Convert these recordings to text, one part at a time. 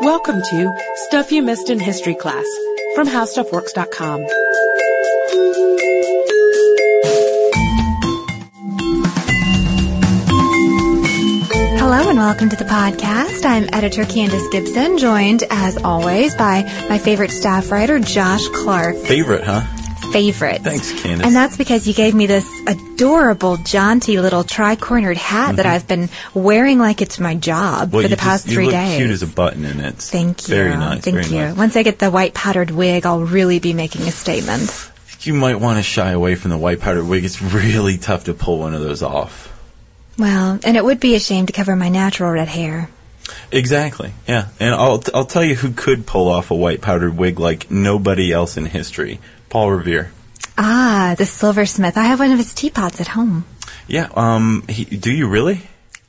Welcome to Stuff You Missed in History Class from HowStuffWorks.com. Hello and welcome to the podcast. I'm editor Candace Gibson, joined as always by my favorite staff writer, Josh Clark. Favorite, huh? Favorite. Thanks, Candace. And that's because you gave me this adorable, jaunty little tri-cornered hat that mm-hmm. I've been wearing like it's my job Well, for the past just, three you look days. cute as a button in it. Thank you. Very nice. Thank very you. nice. Once I get the white powdered wig, I'll really be making a statement. You might want to shy away from the white powdered wig. It's really tough to pull one of those off. Well, and it would be a shame to cover my natural red hair. Exactly. Yeah. And I'll I'll tell you who could pull off a white powdered wig like nobody else in history. Paul Revere. Ah, the silversmith. I have one of his teapots at home. Yeah. Um. He, do you really?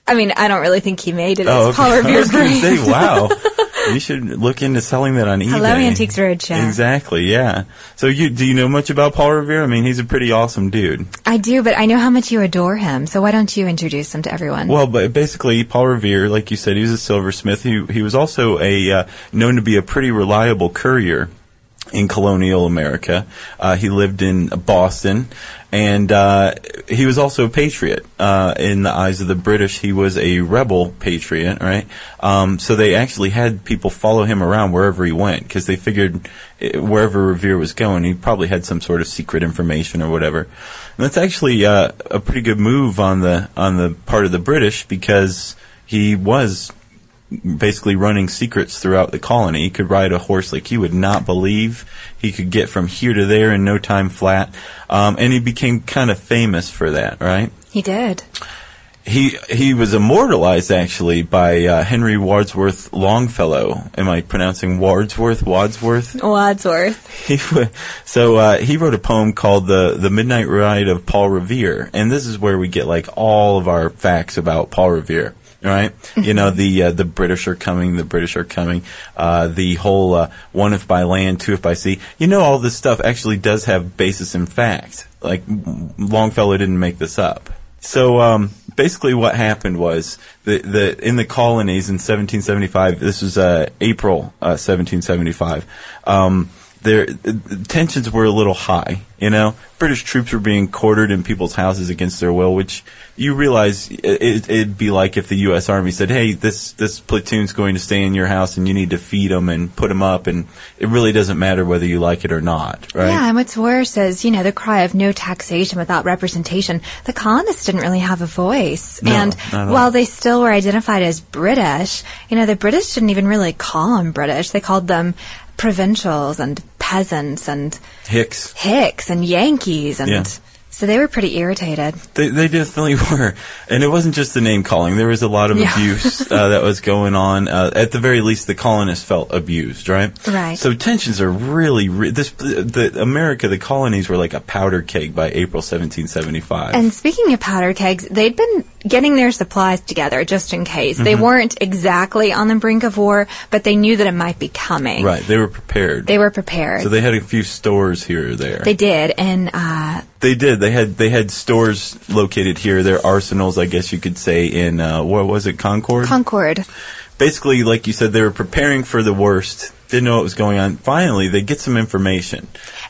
I mean, I don't really think he made it. Oh, It's Paul Revere's brain. say, wow. you should look into selling that on eBay. Hello, Antiques Roadshow. Exactly. Yeah. So you do you know much about Paul Revere? I mean, he's a pretty awesome dude. I do, but I know how much you adore him, so why don't you introduce him to everyone? Well, but basically, Paul Revere, like you said, he was a silversmith. He he was also a uh, known to be a pretty reliable courier in colonial America. Uh, he lived in Boston, and uh, he was also a patriot uh, in the eyes of the British. He was a rebel patriot, right? Um, so they actually had people follow him around wherever he went because they figured eh, wherever Revere was going, he probably had some sort of secret information or whatever. And that's actually uh, a pretty good move on the on the part of the British because he was basically running secrets throughout the colony. He could ride a horse like you would not believe. He could get from here to there in no time flat. Um, and he became kind of famous for that, right? he did. He he was immortalized actually by uh, Henry Wadsworth Longfellow. Am I pronouncing Wadsworth? Wadsworth? Wadsworth. He so uh, he wrote a poem called the the Midnight Ride of Paul Revere, and this is where we get like all of our facts about Paul Revere. Right, you know the uh, the British are coming. The British are coming. Uh, the whole uh, one if by land, two if by sea. You know all this stuff actually does have basis in fact. Like Longfellow didn't make this up. So um, basically, what happened was the, the in the colonies in 1775. This was uh, April uh, 1775. Um, there, tensions were a little high. You know, British troops were being quartered in people's houses against their will, which you realize it, it'd be like if the U.S. Army said, "Hey, this this platoon's going to stay in your house, and you need to feed them and put them up," and it really doesn't matter whether you like it or not, right? Yeah, and what's worse is, you know, the cry of no taxation without representation. The colonists didn't really have a voice. No, and not at all. while they still were identified as British, you know, the British didn't even really call them British. They called them provincials and peasants and Hicks. hicks and Yankees and Yeah. So they were pretty irritated. They, they definitely were, and it wasn't just the name calling. There was a lot of Yeah. abuse uh, that was going on. Uh, at the very least, the colonists felt abused, right? Right. So tensions are really re- this. The America, the colonies were like a powder keg by April 1775. And speaking of powder kegs, they'd been getting their supplies together just in case. Mm-hmm. They weren't exactly on the brink of war, but they knew that it might be coming. right, they were prepared. They were prepared. so they had a few stores here or there. They did, and uh, They did. They had they had stores located here. Their arsenals, I guess you could say, in uh, what was it, Concord? Concord. basically, like you said, they were preparing for the worst. Didn't know what was going on. Finally, they get some information.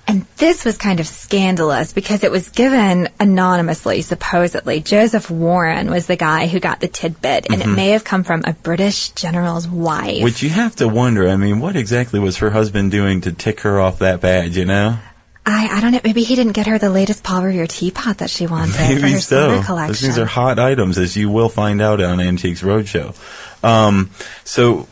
And this was kind of scandalous because it was given anonymously, supposedly. Joseph Warren was the guy who got the tidbit, and it may have come from a British general's wife. Mm-hmm. Which you have to wonder. I mean, what exactly was her husband doing to tick her off that bad? You know, I, I don't know, maybe he didn't get her the latest Paul Revere teapot that she wanted for maybe her so. silver Those things are hot items, as you will find out on Antiques Roadshow. Um, so.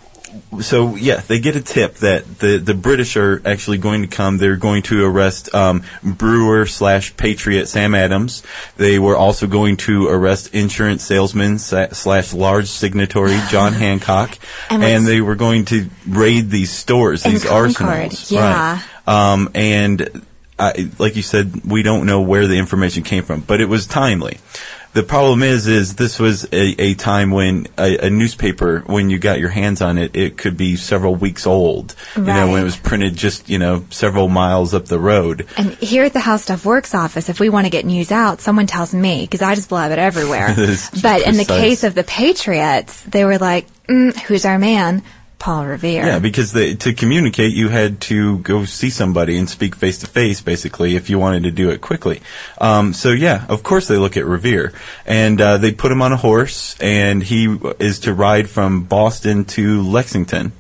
So yeah, they get a tip that the, the British are actually going to come. They're going to arrest um, brewer slash patriot Sam Adams. They were also going to arrest insurance salesman slash large signatory John Hancock, And and, they were going to raid these stores, these Concord, arsenals. yeah. Right. Um, and I, like you said, we don't know where the information came from, but it was timely. The problem is, is this was a, a time when a, a newspaper, when you got your hands on it, it could be several weeks old. You know, when it was printed just, you know, several miles up the road. And here at the How Stuff Works office, if we want to get news out, someone tells me because I just blab it everywhere. But in the case of the Patriots, they were like, mm, "Who's our man?" Paul Revere. Yeah, because to communicate, you had to go see somebody and speak face to face, basically, if you wanted to do it quickly. Um, so yeah, of course they look at Revere, and uh, they put him on a horse, and he is to ride from Boston to Lexington,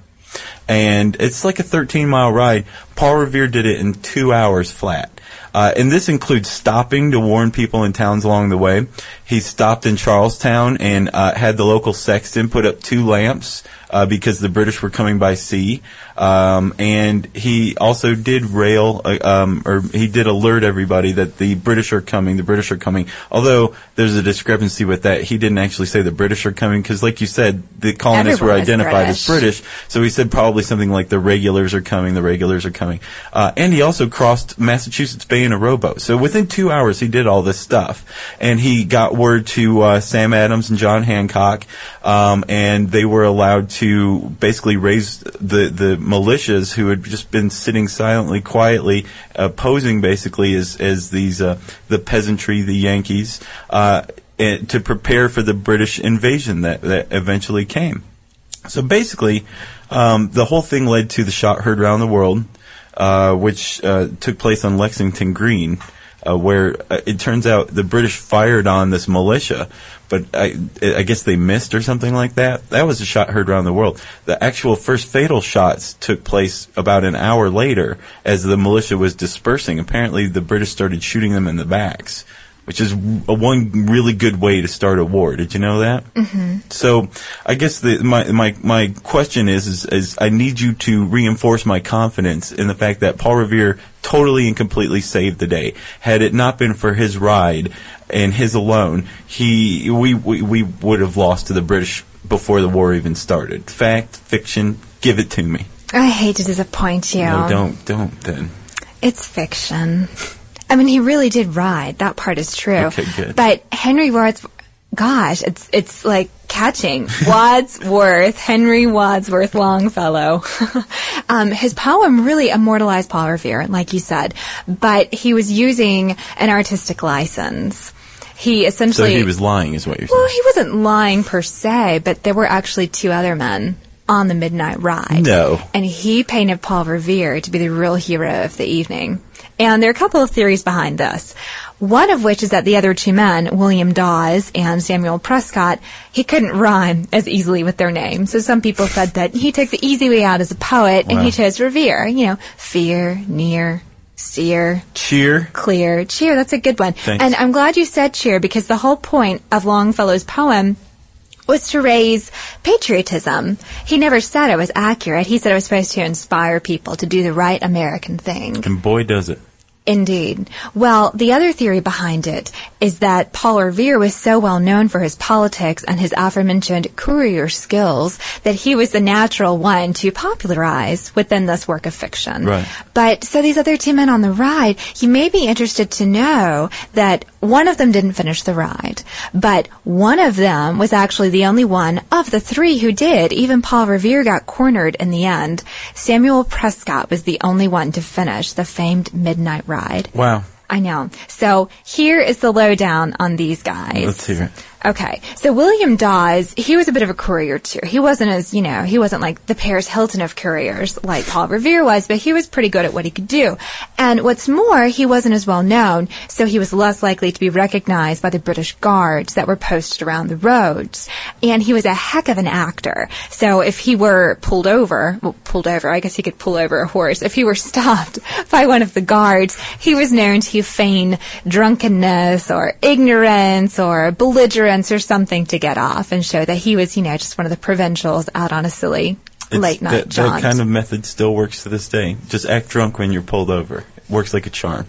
and it's like a 13 mile ride. Paul Revere did it in two hours flat. Uh, and this includes stopping to warn people in towns along the way. He stopped in Charlestown and uh, had the local sexton put up two lamps uh, because the British were coming by sea. Um, and he also did rail, uh, um, or he did alert everybody that the British are coming. The British are coming. Although there's a discrepancy with that, he didn't actually say the British are coming because, like you said, the colonists Everyone were identified British. as British. So he said probably something like the regulars are coming. The regulars are coming. Uh, and he also crossed Massachusetts Bay in a rowboat. So within two hours, he did all this stuff, and he got word to uh, Sam Adams and John Hancock, um, and they were allowed to basically raise the the militias who had just been sitting silently, quietly, uh, posing basically as as these uh, the peasantry, the Yankees, uh, and to prepare for the British invasion that that eventually came. So basically, um, the whole thing led to the shot heard around the world, uh, which uh, took place on Lexington Green, uh, where uh, it turns out the British fired on this militia, but I, I guess they missed or something like that. That was a shot heard around the world. The actual first fatal shots took place about an hour later as the militia was dispersing. Apparently, the British started shooting them in the backs. Which is a one really good way to start a war. Did you know that? Mm-hmm. So, I guess the, my my my question is, is is I need you to reinforce my confidence in the fact that Paul Revere totally and completely saved the day. Had it not been for his ride and his alone, he we we, we would have lost to the British before the war even started. Fact, fiction, give it to me. I hate to disappoint you. No, don't don't then. It's fiction. I mean, he really did ride. That part is true. Okay, good. But Henry Wadsworth, gosh, it's it's like catching Wadsworth, Henry Wadsworth Longfellow. um, his poem really immortalized Paul Revere, like you said, but he was using an artistic license. He essentially. So he was lying, is what you're saying. well, he wasn't lying per se, but there were actually two other men on the midnight ride. No. And he painted Paul Revere to be the real hero of the evening. And there are a couple of theories behind this. One of which is that the other two men, William Dawes and Samuel Prescott, he couldn't rhyme as easily with their names. So some people said that he took the easy way out as a poet and Wow. he chose Revere. You know, fear, near, seer, Cheer. clear. Cheer, that's a good one. Thanks. And I'm glad you said cheer because the whole point of Longfellow's poem was to raise patriotism. He never said it was accurate. He said it was supposed to inspire people to do the right American thing. And boy, does it. Indeed. Well, the other theory behind it is that Paul Revere was so well known for his politics and his aforementioned courier skills that he was the natural one to popularize within this work of fiction. Right. But so these other two men on the ride, you may be interested to know that one of them didn't finish the ride, but one of them was actually the only one of the three who did. Even Paul Revere got cornered in the end. Samuel Prescott was the only one to finish the famed midnight ride. Wow. I know. So here is the lowdown on these guys. Let's hear it. Okay. So William Dawes, he was a bit of a courier too. He wasn't as, you know, he wasn't like the Paris Hilton of couriers like Paul Revere was, but he was pretty good at what he could do. And what's more, he wasn't as well known, so he was less likely to be recognized by the British guards that were posted around the roads. And he was a heck of an actor. So if he were pulled over, well, pulled over, I guess he could pull over a horse. If he were stopped by one of the guards, he was known to feign drunkenness or ignorance or belligerence or something to get off and show that he was, you know, just one of the provincials out on a silly It's- late night that, jaunt. that kind of method still works to this day. Just act drunk when you're pulled over. Works like a charm.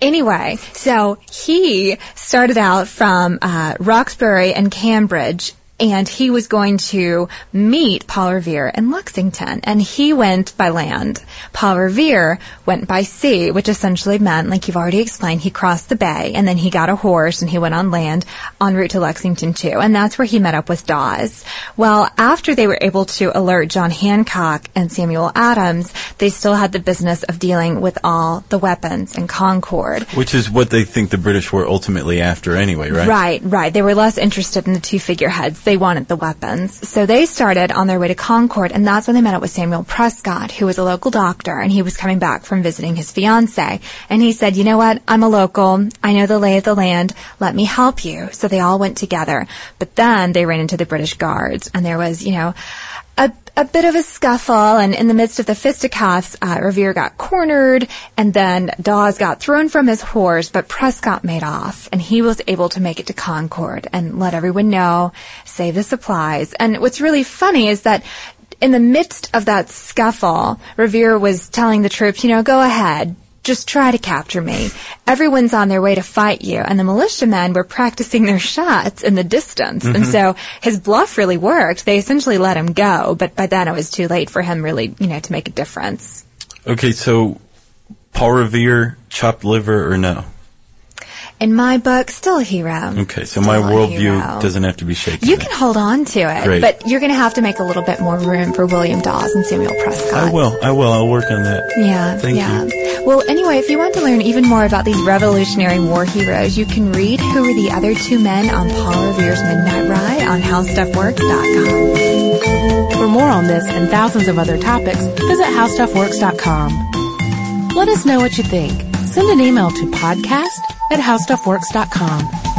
Anyway, so he started out from uh, Roxbury and Cambridge. And he was going to meet Paul Revere in Lexington. And he went by land. Paul Revere went by sea, which essentially meant, like you've already explained, he crossed the bay and then he got a horse and he went on land en route to Lexington too. And that's where he met up with Dawes. Well, after they were able to alert John Hancock and Samuel Adams, they still had the business of dealing with all the weapons in Concord. Which is what they think the British were ultimately after anyway, right? Right, right. They were less interested in the two figureheads they wanted the weapons. So they started on their way to Concord, and that's when they met up with Samuel Prescott, who was a local doctor, and he was coming back from visiting his fiance. And he said, you know what? I'm a local. I know the lay of the land. Let me help you. So they all went together. But then they ran into the British guards, and there was, you know, a, a bit of a scuffle, and in the midst of the fisticuffs, uh, Revere got cornered, and then Dawes got thrown from his horse, but Prescott made off, and he was able to make it to Concord and let everyone know, save the supplies. And what's really funny is that in the midst of that scuffle, Revere was telling the troops, you know, go ahead, just try to capture me. Everyone's on their way to fight you. And the militiamen were practicing their shots in the distance. Mm-hmm. And so his bluff really worked. They essentially let him go, but by then it was too late for him really, you know, to make a difference. Okay, so Paul Revere, chopped liver or no? In my book, still a hero. Okay, so still my worldview doesn't have to be shaken. You can hold on to it, Great. but you're going to have to make a little bit more room for William Dawes and Samuel Prescott. I will. I will. I'll work on that. Yeah. Thank yeah. you. Well, anyway, if you want to learn even more about these Revolutionary War heroes, you can read Who Were the Other Two Men on Paul Revere's Midnight Ride on HowStuffWorks.com. For more on this and thousands of other topics, visit HowStuffWorks.com. Let us know what you think. Send an email to podcast at howstuffworks.com.